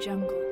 jungle